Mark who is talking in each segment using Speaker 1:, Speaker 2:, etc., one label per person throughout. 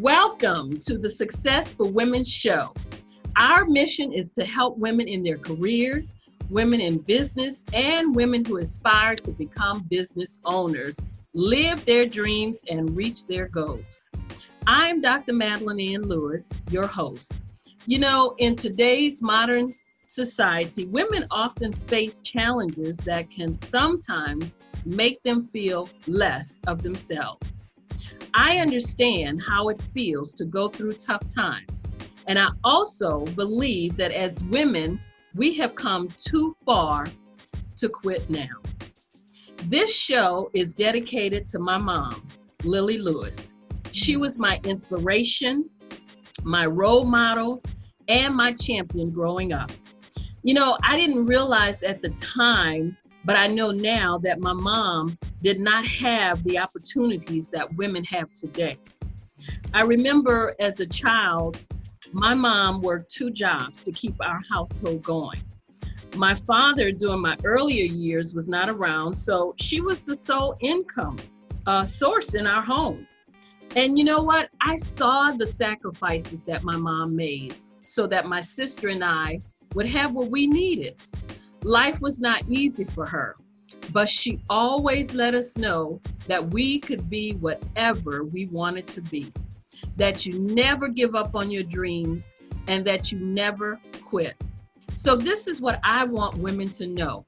Speaker 1: Welcome to the Success for Women show. Our mission is to help women in their careers, women in business, and women who aspire to become business owners live their dreams and reach their goals. I'm Dr. Madeline Ann Lewis, your host. You know, in today's modern society, women often face challenges that can sometimes make them feel less of themselves. I understand how it feels to go through tough times. And I also believe that as women, we have come too far to quit now. This show is dedicated to my mom, Lily Lewis. She was my inspiration, my role model, and my champion growing up. You know, I didn't realize at the time, but I know now that my mom did not have the opportunities that women have today. I remember as a child, my mom worked two jobs to keep our household going. My father, during my earlier years, was not around, so she was the sole income uh, source in our home. And you know what? I saw the sacrifices that my mom made so that my sister and I would have what we needed. Life was not easy for her, but she always let us know that we could be whatever we wanted to be, that you never give up on your dreams, and that you never quit. So, this is what I want women to know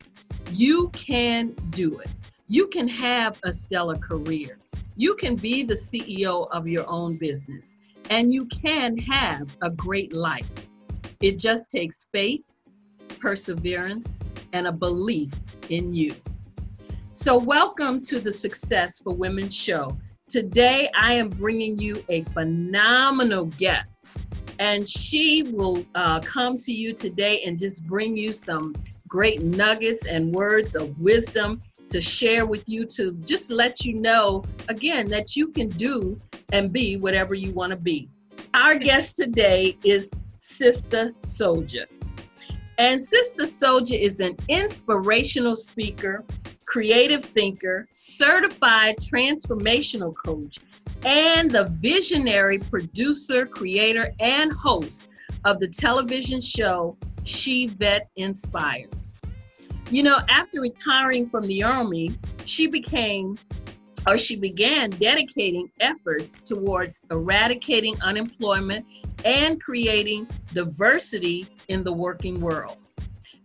Speaker 1: you can do it. You can have a stellar career. You can be the CEO of your own business, and you can have a great life. It just takes faith, perseverance, and a belief in you. So, welcome to the Success for Women show. Today, I am bringing you a phenomenal guest, and she will uh, come to you today and just bring you some great nuggets and words of wisdom to share with you to just let you know again that you can do and be whatever you want to be. Our guest today is Sister Soldier. And Sister Soldier is an inspirational speaker, creative thinker, certified transformational coach, and the visionary producer, creator, and host of the television show She Vet Inspires. You know, after retiring from the Army, she became or she began dedicating efforts towards eradicating unemployment and creating diversity in the working world.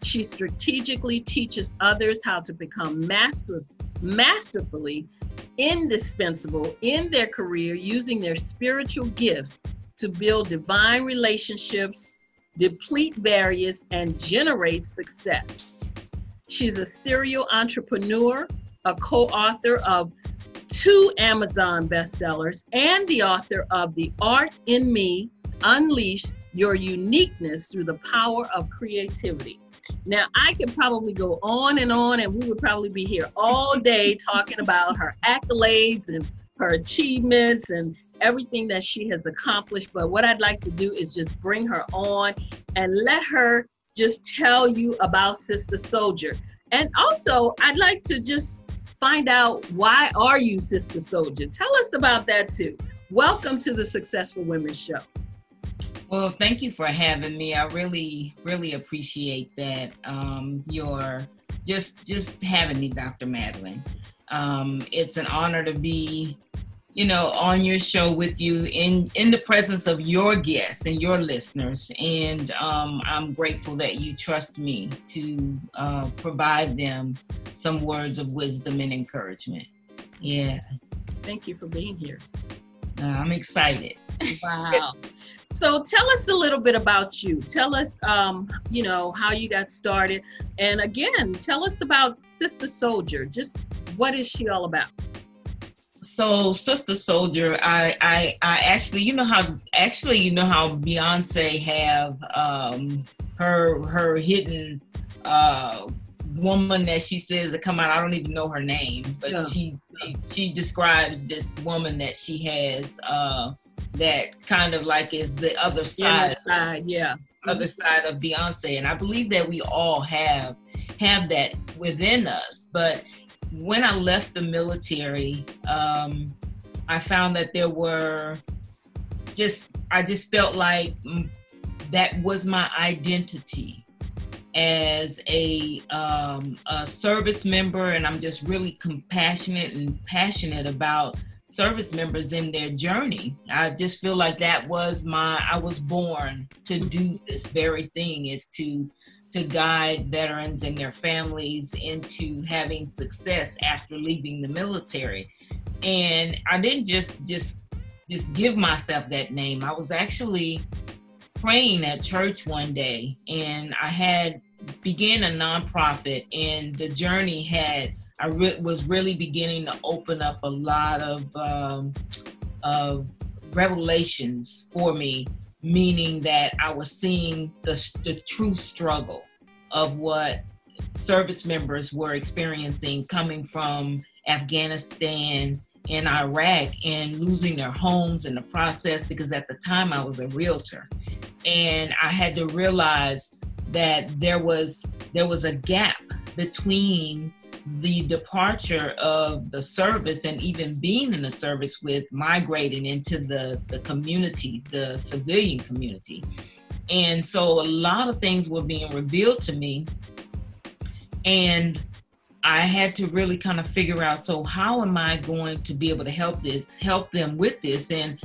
Speaker 1: She strategically teaches others how to become master, masterfully indispensable in their career using their spiritual gifts to build divine relationships, deplete barriers, and generate success. She's a serial entrepreneur, a co author of two Amazon bestsellers, and the author of The Art in Me Unleash Your Uniqueness Through the Power of Creativity. Now, I could probably go on and on, and we would probably be here all day talking about her accolades and her achievements and everything that she has accomplished. But what I'd like to do is just bring her on and let her just tell you about Sister Soldier. And also, I'd like to just find out why are you Sister Soldier? Tell us about that too. Welcome to the Success for Women Show.
Speaker 2: Well, thank you for having me. I really, really appreciate that. Um, your just just having me, Dr. Madeline. Um, it's an honor to be, you know, on your show with you in in the presence of your guests and your listeners. And um, I'm grateful that you trust me to uh, provide them some words of wisdom and encouragement. Yeah.
Speaker 1: Thank you for being here.
Speaker 2: Uh, I'm excited.
Speaker 1: Wow. So tell us a little bit about you. Tell us, um, you know, how you got started, and again, tell us about Sister Soldier. Just what is she all about?
Speaker 2: So, Sister Soldier, I, I, I actually, you know how, actually, you know how Beyonce have um, her her hidden uh, woman that she says to come out. I don't even know her name, but yeah. she, she, she describes this woman that she has. Uh, that kind of like is the other side,
Speaker 1: yeah, side, yeah.
Speaker 2: other side of Beyonce, and I believe that we all have have that within us. But when I left the military, um, I found that there were just I just felt like that was my identity as a, um, a service member, and I'm just really compassionate and passionate about service members in their journey. I just feel like that was my I was born to do this very thing is to to guide veterans and their families into having success after leaving the military. And I didn't just just just give myself that name. I was actually praying at church one day and I had began a nonprofit and the journey had I re- was really beginning to open up a lot of um, of revelations for me, meaning that I was seeing the, the true struggle of what service members were experiencing coming from Afghanistan and Iraq and losing their homes in the process because at the time I was a realtor. And I had to realize that there was there was a gap between the departure of the service and even being in the service with migrating into the, the community, the civilian community. And so a lot of things were being revealed to me. And I had to really kind of figure out so how am I going to be able to help this, help them with this? And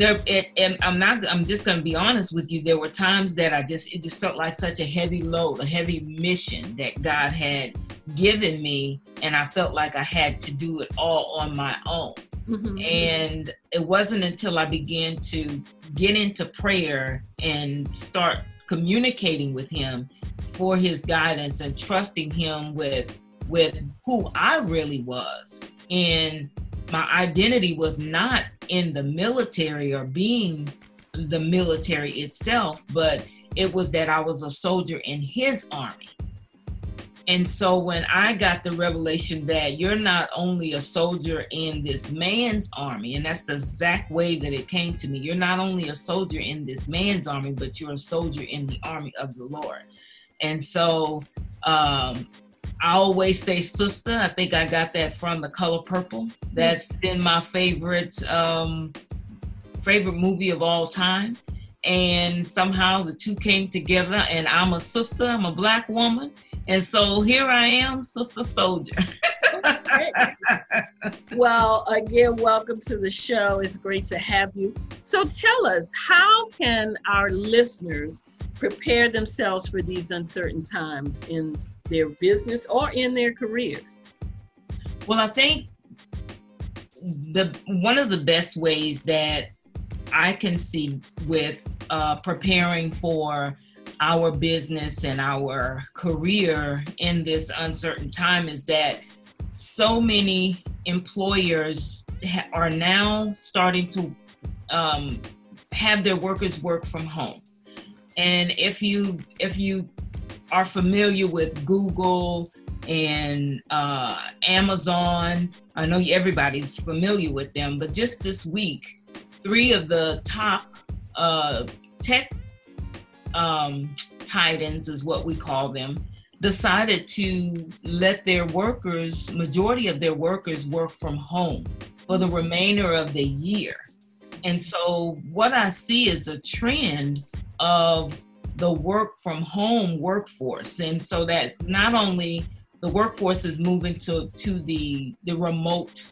Speaker 2: there it, and i'm not i'm just going to be honest with you. There were times that i just it just felt like such a heavy load a heavy mission that god had given me and i felt like i had to do it all on my own. Mm-hmm. and it wasn't until i began to get into prayer and start communicating with him for his guidance and trusting him with with who i really was. And my identity was not in the military or being the military itself, but it was that I was a soldier in his army. And so when I got the revelation that you're not only a soldier in this man's army, and that's the exact way that it came to me, you're not only a soldier in this man's army, but you're a soldier in the army of the Lord. And so um, I always say sister. I think I got that from The Color Purple. That's been my favorite um, favorite movie of all time. And somehow the two came together, and I'm a sister. I'm a black woman, and so here I am, Sister Soldier.
Speaker 1: well, again, welcome to the show. It's great to have you. So tell us, how can our listeners prepare themselves for these uncertain times in their business or in their careers?
Speaker 2: Well, I think the one of the best ways that I can see with uh, preparing for our business and our career in this uncertain time is that so many employers ha- are now starting to um, have their workers work from home and if you if you are familiar with Google and uh, Amazon. I know everybody's familiar with them, but just this week, three of the top uh, tech um, titans, is what we call them, decided to let their workers, majority of their workers, work from home for the remainder of the year. And so, what I see is a trend of the work from home workforce. And so that not only the workforce is moving to, to the, the remote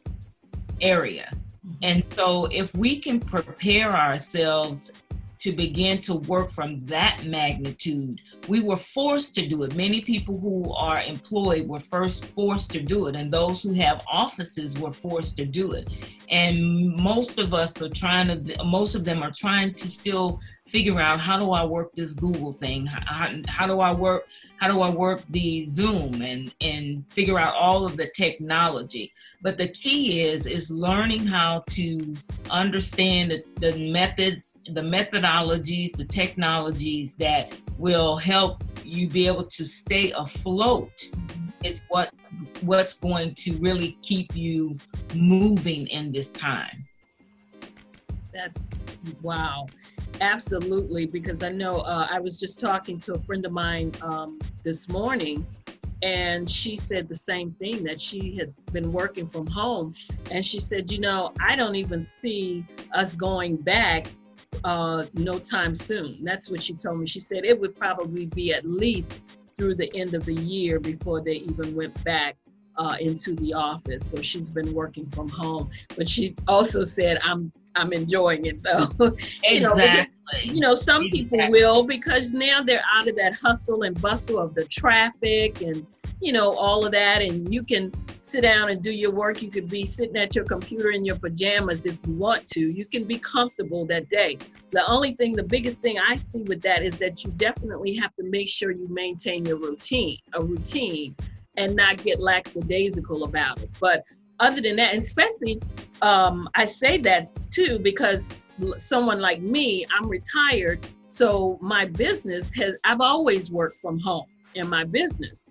Speaker 2: area. Mm-hmm. And so if we can prepare ourselves to begin to work from that magnitude. We were forced to do it. Many people who are employed were first forced to do it, and those who have offices were forced to do it. And most of us are trying to, most of them are trying to still figure out how do I work this Google thing? How, how do I work? How do I work the Zoom and and figure out all of the technology? But the key is is learning how to understand the, the methods, the methodologies, the technologies that will help you be able to stay afloat. Is what what's going to really keep you moving in this time.
Speaker 1: That wow Absolutely, because I know uh, I was just talking to a friend of mine um, this morning, and she said the same thing that she had been working from home. And she said, You know, I don't even see us going back uh, no time soon. That's what she told me. She said it would probably be at least through the end of the year before they even went back uh, into the office. So she's been working from home. But she also said, "I'm I'm enjoying it though."
Speaker 2: you know,
Speaker 1: exactly. you know, some exactly. people will because now they're out of that hustle and bustle of the traffic and you know all of that, and you can sit down and do your work. You could be sitting at your computer in your pajamas if you want to. You can be comfortable that day. The only thing, the biggest thing I see with that is that you definitely have to make sure you maintain your routine, a routine and not get lackadaisical about it. But other than that, and especially, um, I say that too because someone like me, I'm retired, so my business has I've always worked from home in my business,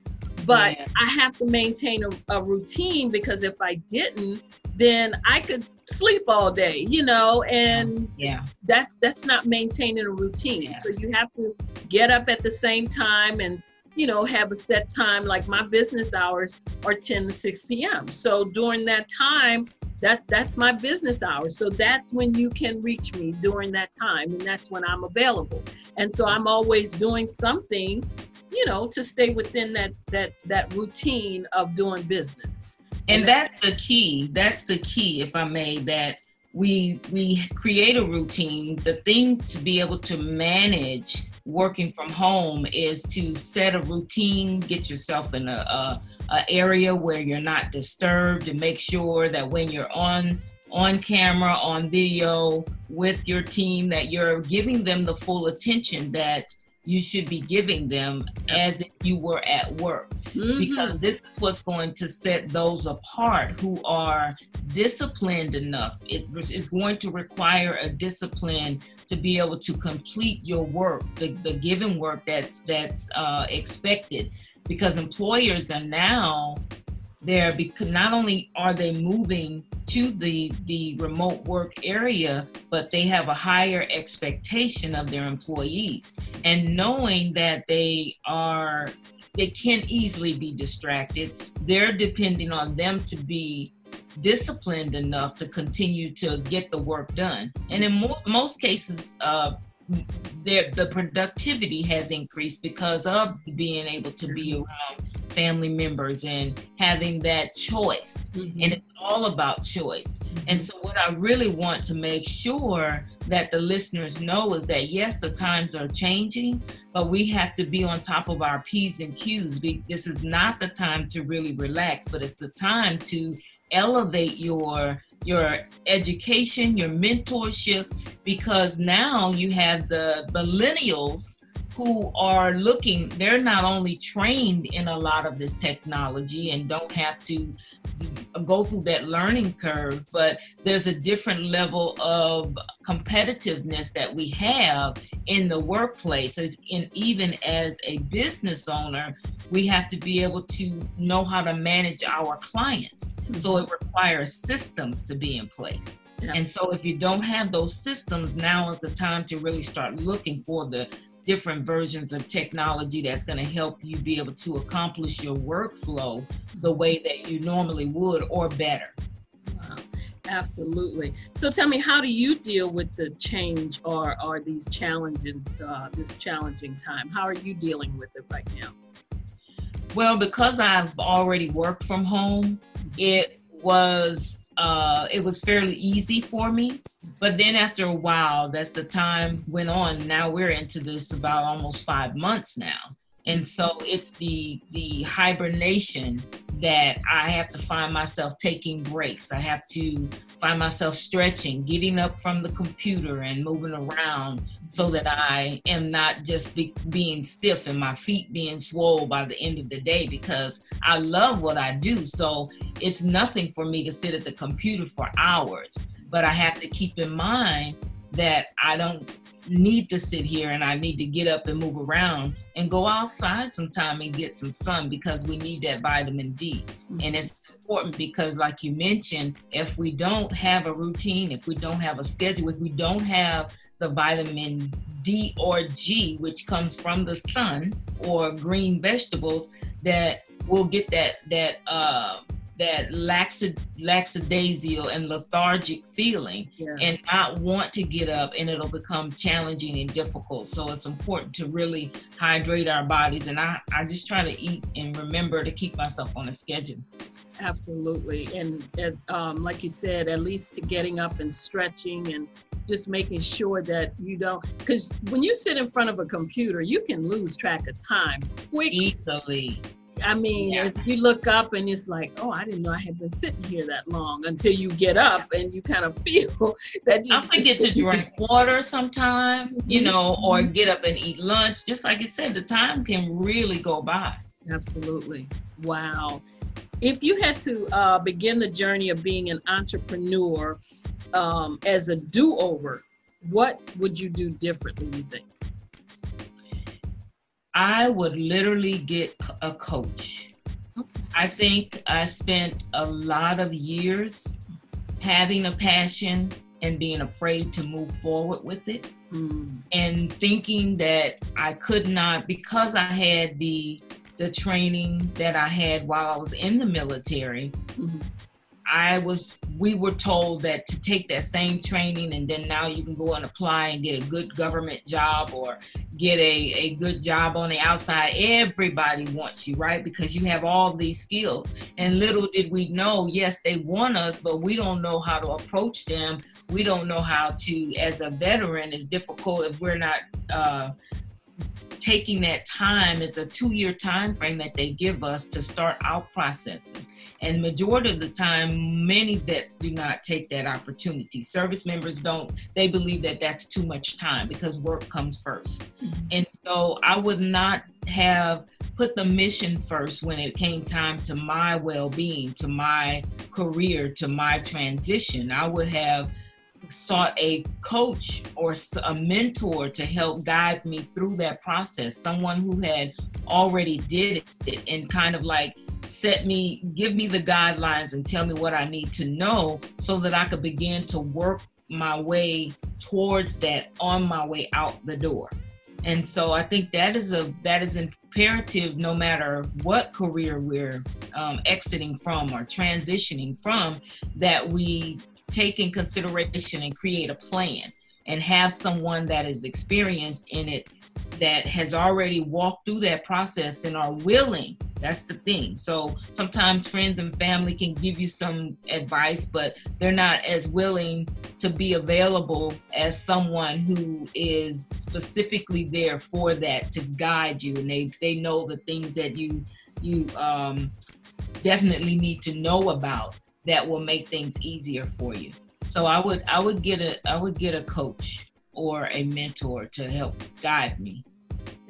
Speaker 1: but yeah. I have to maintain a, a routine because if I didn't, then I could sleep all day, you know, and
Speaker 2: yeah,
Speaker 1: that's that's not maintaining a routine. Yeah. So you have to get up at the same time and you know, have a set time. Like my business hours are 10 to 6 p.m. So during that time, that that's my business hours. So that's when you can reach me during that time, and that's when I'm available. And so I'm always doing something, you know, to stay within that that that routine of doing business.
Speaker 2: And, and that's the key. That's the key, if I may, that we we create a routine. The thing to be able to manage working from home is to set a routine, get yourself in a, a, a area where you're not disturbed, and make sure that when you're on on camera, on video with your team, that you're giving them the full attention that you should be giving them as if you were at work. Mm-hmm. Because this is what's going to set those apart who are disciplined enough. It is going to require a discipline to be able to complete your work, the, the given work that's that's uh, expected. Because employers are now there because not only are they moving to the the remote work area but they have a higher expectation of their employees and knowing that they are they can easily be distracted they're depending on them to be disciplined enough to continue to get the work done. And in mo- most cases, uh, the productivity has increased because of being able to be around family members and having that choice. Mm-hmm. And it's all about choice. Mm-hmm. And so, what I really want to make sure that the listeners know is that yes, the times are changing, but we have to be on top of our P's and Q's. This is not the time to really relax, but it's the time to elevate your your education, your mentorship, because now you have the millennials who are looking, they're not only trained in a lot of this technology and don't have to go through that learning curve, but there's a different level of competitiveness that we have in the workplace. And even as a business owner, we have to be able to know how to manage our clients. Mm-hmm. So it requires systems to be in place. And so if you don't have those systems, now is the time to really start looking for the different versions of technology that's going to help you be able to accomplish your workflow the way that you normally would or better.
Speaker 1: Wow. Absolutely. So tell me, how do you deal with the change or, or these challenges, uh, this challenging time? How are you dealing with it right now?
Speaker 2: Well, because I've already worked from home, it was uh, it was fairly easy for me. But then after a while, that's the time went on. Now we're into this about almost five months now. And so it's the the hibernation that I have to find myself taking breaks. I have to find myself stretching, getting up from the computer and moving around so that I am not just be, being stiff and my feet being swole by the end of the day because I love what I do. So it's nothing for me to sit at the computer for hours. But I have to keep in mind that I don't need to sit here and I need to get up and move around and go outside sometime and get some sun because we need that vitamin D. Mm-hmm. And it's important because, like you mentioned, if we don't have a routine, if we don't have a schedule, if we don't have the vitamin D or G, which comes from the sun or green vegetables, that we'll get that that uh, that laxid, lackadaisical and lethargic feeling yeah. and not want to get up and it'll become challenging and difficult. So it's important to really hydrate our bodies. And i, I just try to eat and remember to keep myself on a schedule.
Speaker 1: Absolutely. And um, like you said at least to getting up and stretching and just making sure that you don't because when you sit in front of a computer you can lose track of time quickly
Speaker 2: easily
Speaker 1: I mean, yeah. you look up and it's like, oh, I didn't know I had been sitting here that long until you get up and you kind of feel that you.
Speaker 2: I forget to drink water sometime, you know, or mm-hmm. get up and eat lunch. Just like you said, the time can really go by.
Speaker 1: Absolutely. Wow. If you had to uh, begin the journey of being an entrepreneur um, as a do over, what would you do differently, you think?
Speaker 2: I would literally get a coach. I think I spent a lot of years having a passion and being afraid to move forward with it mm. and thinking that I could not because I had the the training that I had while I was in the military. Mm-hmm. I was, we were told that to take that same training and then now you can go and apply and get a good government job or get a, a good job on the outside. Everybody wants you, right? Because you have all these skills. And little did we know, yes, they want us, but we don't know how to approach them. We don't know how to, as a veteran, it's difficult if we're not uh, taking that time it's a two-year time frame that they give us to start out processing. And majority of the time many vets do not take that opportunity. Service members don't. They believe that that's too much time because work comes 1st mm-hmm. and so i would not have put the mission first when it came time to my well-being to my career to my transition. I would have sought a coach or a mentor to help guide me through that process someone who had already did it and kind of like set me give me the guidelines and tell me what i need to know so that i could begin to work my way towards that on my way out the door. And so i think that is a that is imperative no matter what career we're um, exiting from or transitioning from that we take in consideration and create a plan and have someone that is experienced in it that has already walked through that process and are willing that's the thing. So sometimes friends and family can give you some advice but they're not as willing to be available as someone who is specifically there for that to guide you. And they they know the things that you you um, definitely need to know about that will make things easier for you. So I would I would get a I would get a coach or a mentor to help guide me.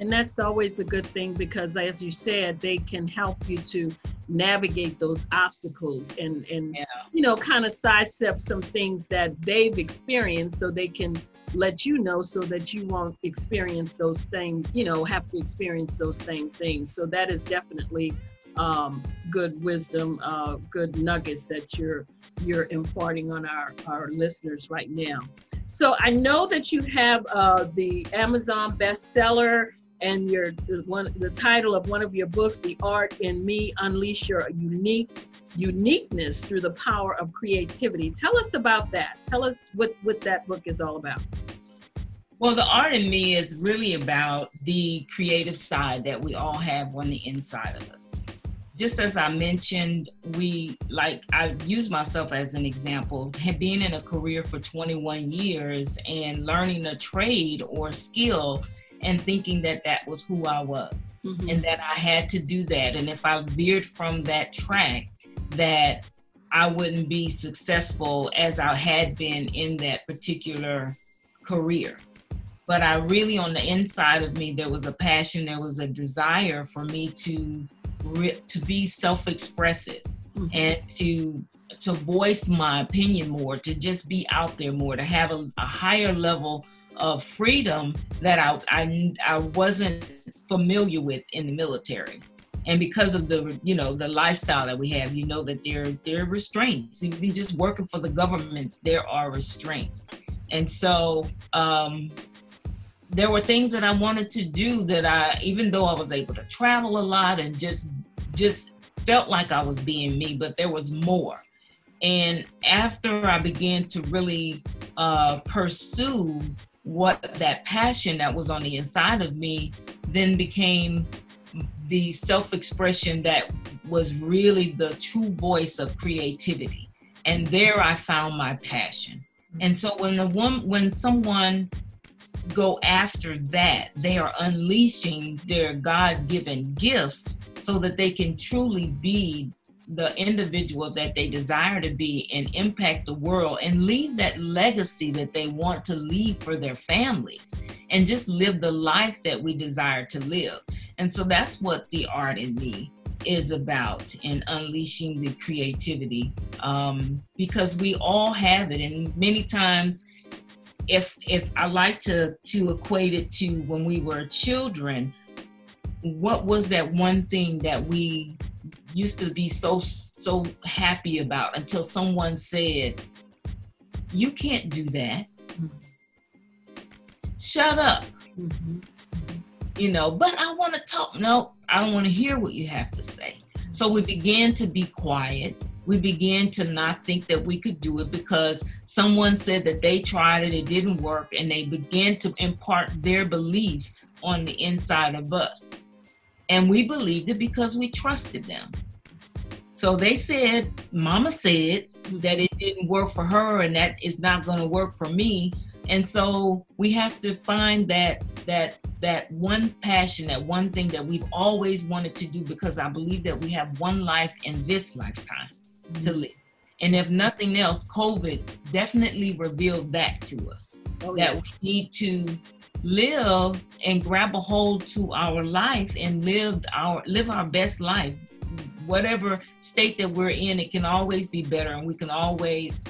Speaker 1: And that's always a good thing because as you said, they can help you to navigate those obstacles and and yeah. you know kind of sidestep some things that they've experienced so they can let you know so that you won't experience those things, you know, have to experience those same things. So that is definitely um, good wisdom, uh, good nuggets that you're you're imparting on our, our listeners right now. So I know that you have uh, the Amazon bestseller and your the one the title of one of your books, The Art in Me: Unleash Your Unique Uniqueness Through the Power of Creativity. Tell us about that. Tell us what what that book is all about.
Speaker 2: Well, the art in me is really about the creative side that we all have on the inside of us just as I mentioned, we like I use myself as an example, being in a career for 21 years and learning a trade or skill and thinking that that was who I was mm-hmm. and that I had to do that. And if I veered from that track, that I wouldn't be successful as I had been in that particular career. But I really, on the inside of me, there was a passion, there was a desire for me to to be self-expressive mm-hmm. and to to voice my opinion more, to just be out there more, to have a, a higher level of freedom that I, I I wasn't familiar with in the military. And because of the you know the lifestyle that we have, you know that there there are restraints. Even just working for the governments, there are restraints. And so um, there were things that I wanted to do that I, even though I was able to travel a lot and just, just felt like I was being me, but there was more. And after I began to really uh, pursue what that passion that was on the inside of me, then became the self expression that was really the true voice of creativity. And there I found my passion. And so when a woman, when someone go after that, they are unleashing their God given gifts so that they can truly be the individual that they desire to be and impact the world and leave that legacy that they want to leave for their families and just live the life that we desire to live. And so that's what the art in me is about in unleashing the creativity um, because we all have it and many times if if i like to to equate it to when we were children what was that one thing that we used to be so so happy about until someone said you can't do that. Shut up. Mm-hmm. you know but i want to talk no i don't want to hear what you have to say. So we began to be quiet we began to not think that we could do it because someone said that they tried it, it didn't work, and they began to impart their beliefs on the inside of us. And we believed it because we trusted them. So they said, Mama said that it didn't work for her and that is not going to work for me. And so we have to find that that that one passion, that one thing that we've always wanted to do because I believe that we have one life in this lifetime to mm-hmm. live. And if nothing else, COVID definitely revealed that to us oh, that yeah. we need to live and grab a hold to our life and live our live our best life. Whatever state that we're in, it can always be better, and we can always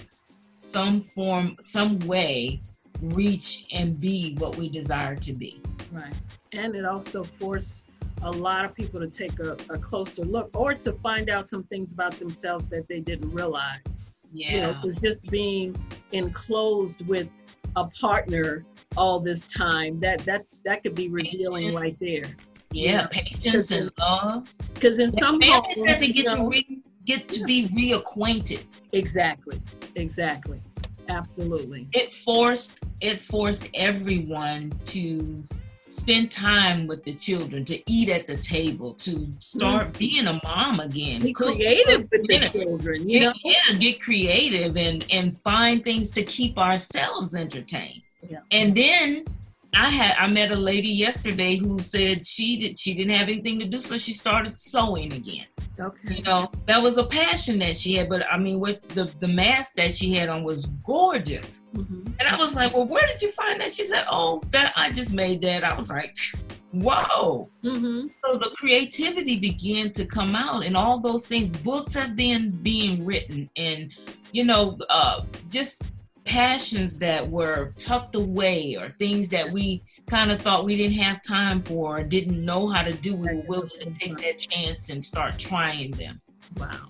Speaker 2: some form, some way reach and be what we desire to be.
Speaker 1: Right. And it also forced a lot of people to take a, a, closer look or to find out some things about themselves that they didn't realize.
Speaker 2: Yeah. You know,
Speaker 1: just being enclosed with a partner all this time. That that's that could be revealing right there.
Speaker 2: Yeah, patience and love.
Speaker 1: Because in some
Speaker 2: families have to get know, to re, get to be reacquainted.
Speaker 1: Exactly. Exactly. Absolutely.
Speaker 2: It forced it forced everyone to spend time with the children, to eat at the table, to start mm-hmm. being a mom again.
Speaker 1: Be cook, creative cook with dinner. the children, you
Speaker 2: know? Yeah, get creative and and find things to keep ourselves entertained. Yeah. And then I had I met a lady yesterday who said she did she didn't have anything to do, so she started sewing again.
Speaker 1: Okay.
Speaker 2: You know, that was a passion that she had, but I mean, what the the mask that she had on was gorgeous, mm-hmm. and I was like, "Well, where did you find that?" She said, "Oh, that I just made that." I was like, "Whoa!" Mm-hmm. So the creativity began to come out, and all those things. Books have been being written, and you know, uh, just passions that were tucked away or things that we kind of thought we didn't have time for or didn't know how to do, we were willing to take that chance and start trying them.
Speaker 1: Wow.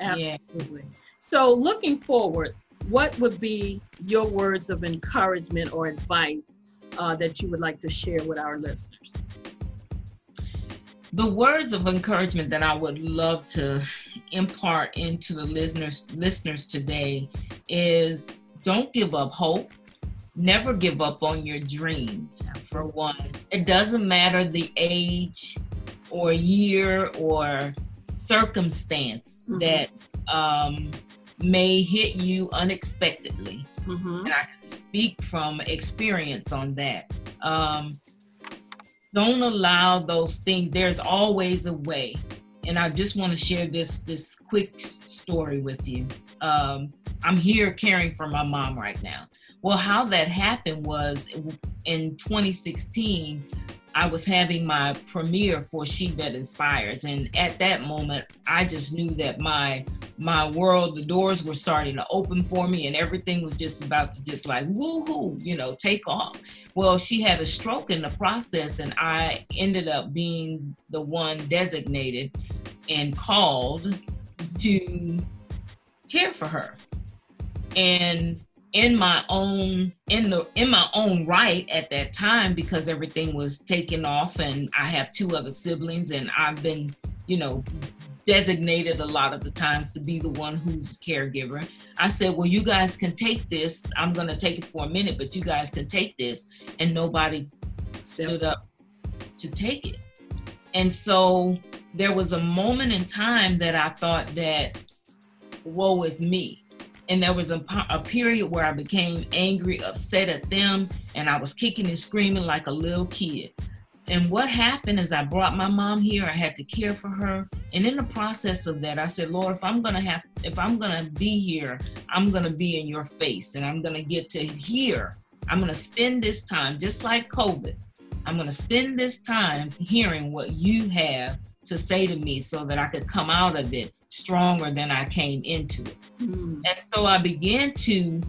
Speaker 1: Absolutely. Yeah. So, looking forward, what would be your words of encouragement or advice uh, that you would like to share with our listeners?
Speaker 2: The words of encouragement that I would love to impart into the listeners listeners today is don't give up hope. Never give up on your dreams, for one. It doesn't matter the age or year or circumstance mm-hmm. that um, may hit you unexpectedly. Mm-hmm. And I can speak from experience on that. Um, don't allow those things. There's always a way. And I just want to share this this quick story with you. Um, I'm here caring for my mom right now. Well, how that happened was in 2016, I was having my premiere for She Vet Inspires, and at that moment, I just knew that my my world, the doors were starting to open for me, and everything was just about to just like woohoo, you know, take off. Well, she had a stroke in the process, and I ended up being the one designated and called to care for her and in my own in the in my own right at that time because everything was taken off and I have two other siblings and I've been you know designated a lot of the times to be the one who's caregiver. I said, Well, you guys can take this. I'm going to take it for a minute, but you guys can take this. And nobody stood up to take it. And so there was a moment in time that I thought that, woe is me. And there was a, a period where I became angry, upset at them, and I was kicking and screaming like a little kid. And what happened is I brought my mom here. I had to care for her. And in the process of that, I said, Lord, if I'm gonna have if I'm gonna be here, I'm gonna be in your face and I'm gonna get to hear. I'm gonna spend this time, just like COVID. I'm gonna spend this time hearing what you have to say to me so that I could come out of it stronger than I came into it. Mm. And so I began to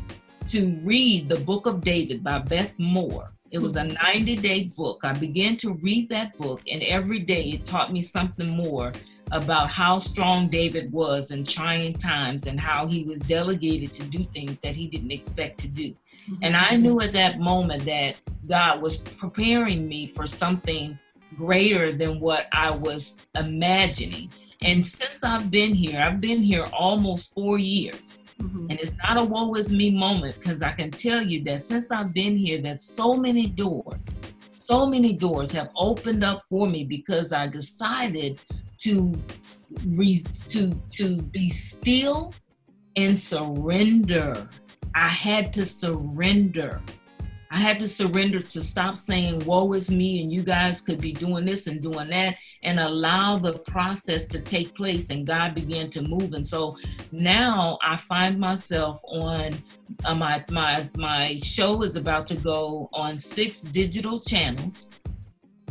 Speaker 2: to read the book of David by Beth Moore. It was a 90 day book. I began to read that book, and every day it taught me something more about how strong David was in trying times and how he was delegated to do things that he didn't expect to do. Mm-hmm. And I knew at that moment that God was preparing me for something greater than what I was imagining. And since I've been here, I've been here almost four years. Mm-hmm. And it's not a woe is me moment because I can tell you that since I've been here, there's so many doors, so many doors have opened up for me because I decided to re- to to be still and surrender. I had to surrender. I had to surrender to stop saying, woe is me, and you guys could be doing this and doing that, and allow the process to take place. And God began to move. And so now I find myself on uh, my, my, my show is about to go on six digital channels.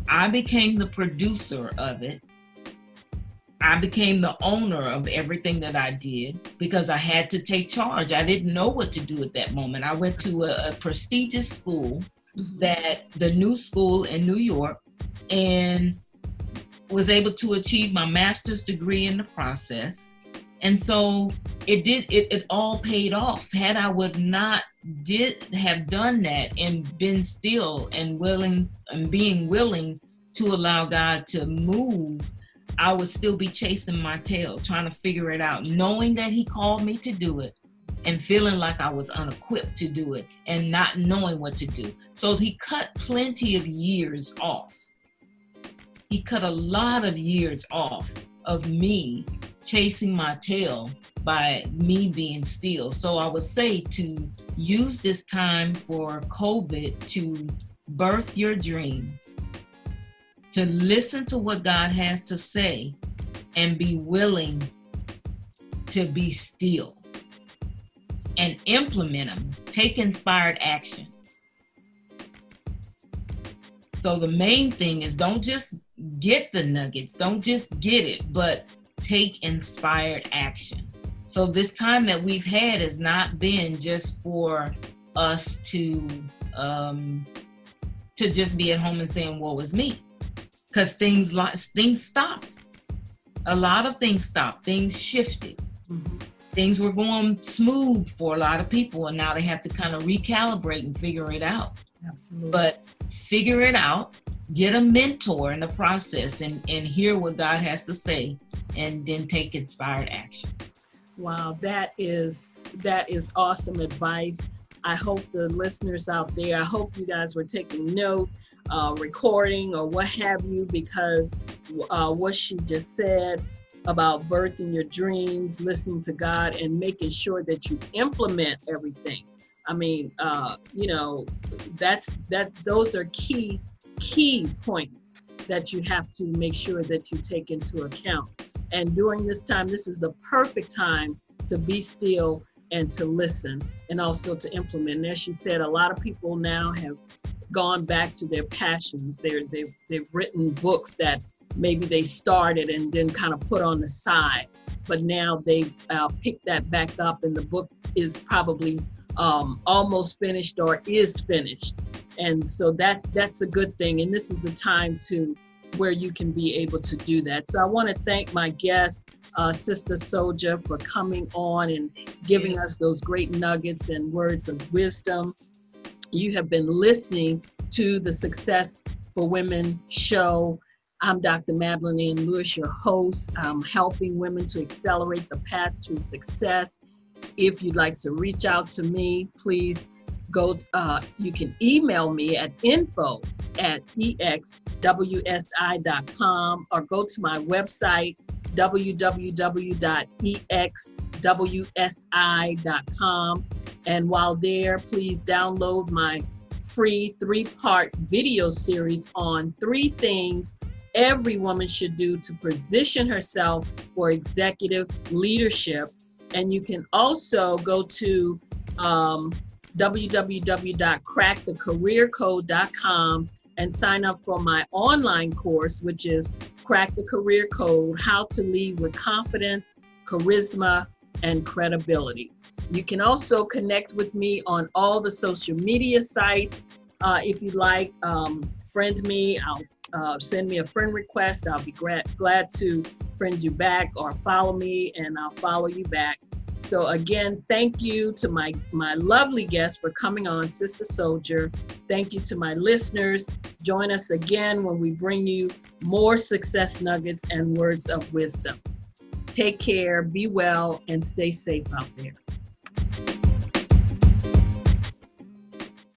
Speaker 2: I became the producer of it. I became the owner of everything that I did because I had to take charge. I didn't know what to do at that moment. I went to a, a prestigious school mm-hmm. that the new school in New York and was able to achieve my master's degree in the process. And so it did it, it all paid off. Had I would not did have done that and been still and willing and being willing to allow God to move I would still be chasing my tail, trying to figure it out, knowing that he called me to do it and feeling like I was unequipped to do it and not knowing what to do. So he cut plenty of years off. He cut a lot of years off of me chasing my tail by me being still. So I would say to use this time for COVID to birth your dreams to listen to what God has to say and be willing to be still and implement them, take inspired action. So the main thing is don't just get the nuggets, don't just get it, but take inspired action. So this time that we've had has not been just for us to um, to just be at home and saying, "Woe is me." Because things things stopped. A lot of things stopped. Things shifted. Mm-hmm. Things were going smooth for a lot of people, and now they have to kind of recalibrate and figure it out.
Speaker 1: Absolutely.
Speaker 2: But figure it out. Get a mentor in the process, and and hear what God has to say, and then take inspired action.
Speaker 1: Wow, that is that is awesome advice. I hope the listeners out there, I hope you guys were taking note uh, recording or what have you, because uh, what she just said about birthing your dreams, listening to God, and making sure that you implement everything. I mean, uh, you know, that's that. Those are key key points that you have to make sure that you take into account. And during this time, this is the perfect time to be still and to listen and also to implement. And as you said, a lot of people now have gone back to their passions. They're, they've, they've written books that maybe they started and then kind of put on the side, but now they've uh, picked that back up and the book is probably um, almost finished or is finished. And so that that's a good thing. And this is a time to where you can be able to do that. So I want to thank my guest, uh, Sister Soldier, for coming on and giving us those great nuggets and words of wisdom. You have been listening to the Success for Women show. I'm Dr. Madeline Ann Lewis, your host. I'm helping women to accelerate the path to success. If you'd like to reach out to me, please go, uh, you can email me at info at exwsi.com or go to my website, www.exwsi.com. And while there, please download my free three part video series on three things every woman should do to position herself for executive leadership. And you can also go to um, www.crackthecareercode.com and sign up for my online course, which is Crack the Career Code How to Lead with Confidence, Charisma, and Credibility. You can also connect with me on all the social media sites. Uh, if you like, um, friend me. I'll uh, send me a friend request. I'll be glad, glad to friend you back or follow me and I'll follow you back. So again, thank you to my, my lovely guest for coming on, Sister Soldier. Thank you to my listeners. Join us again when we bring you more success nuggets and words of wisdom. Take care, be well, and stay safe out there.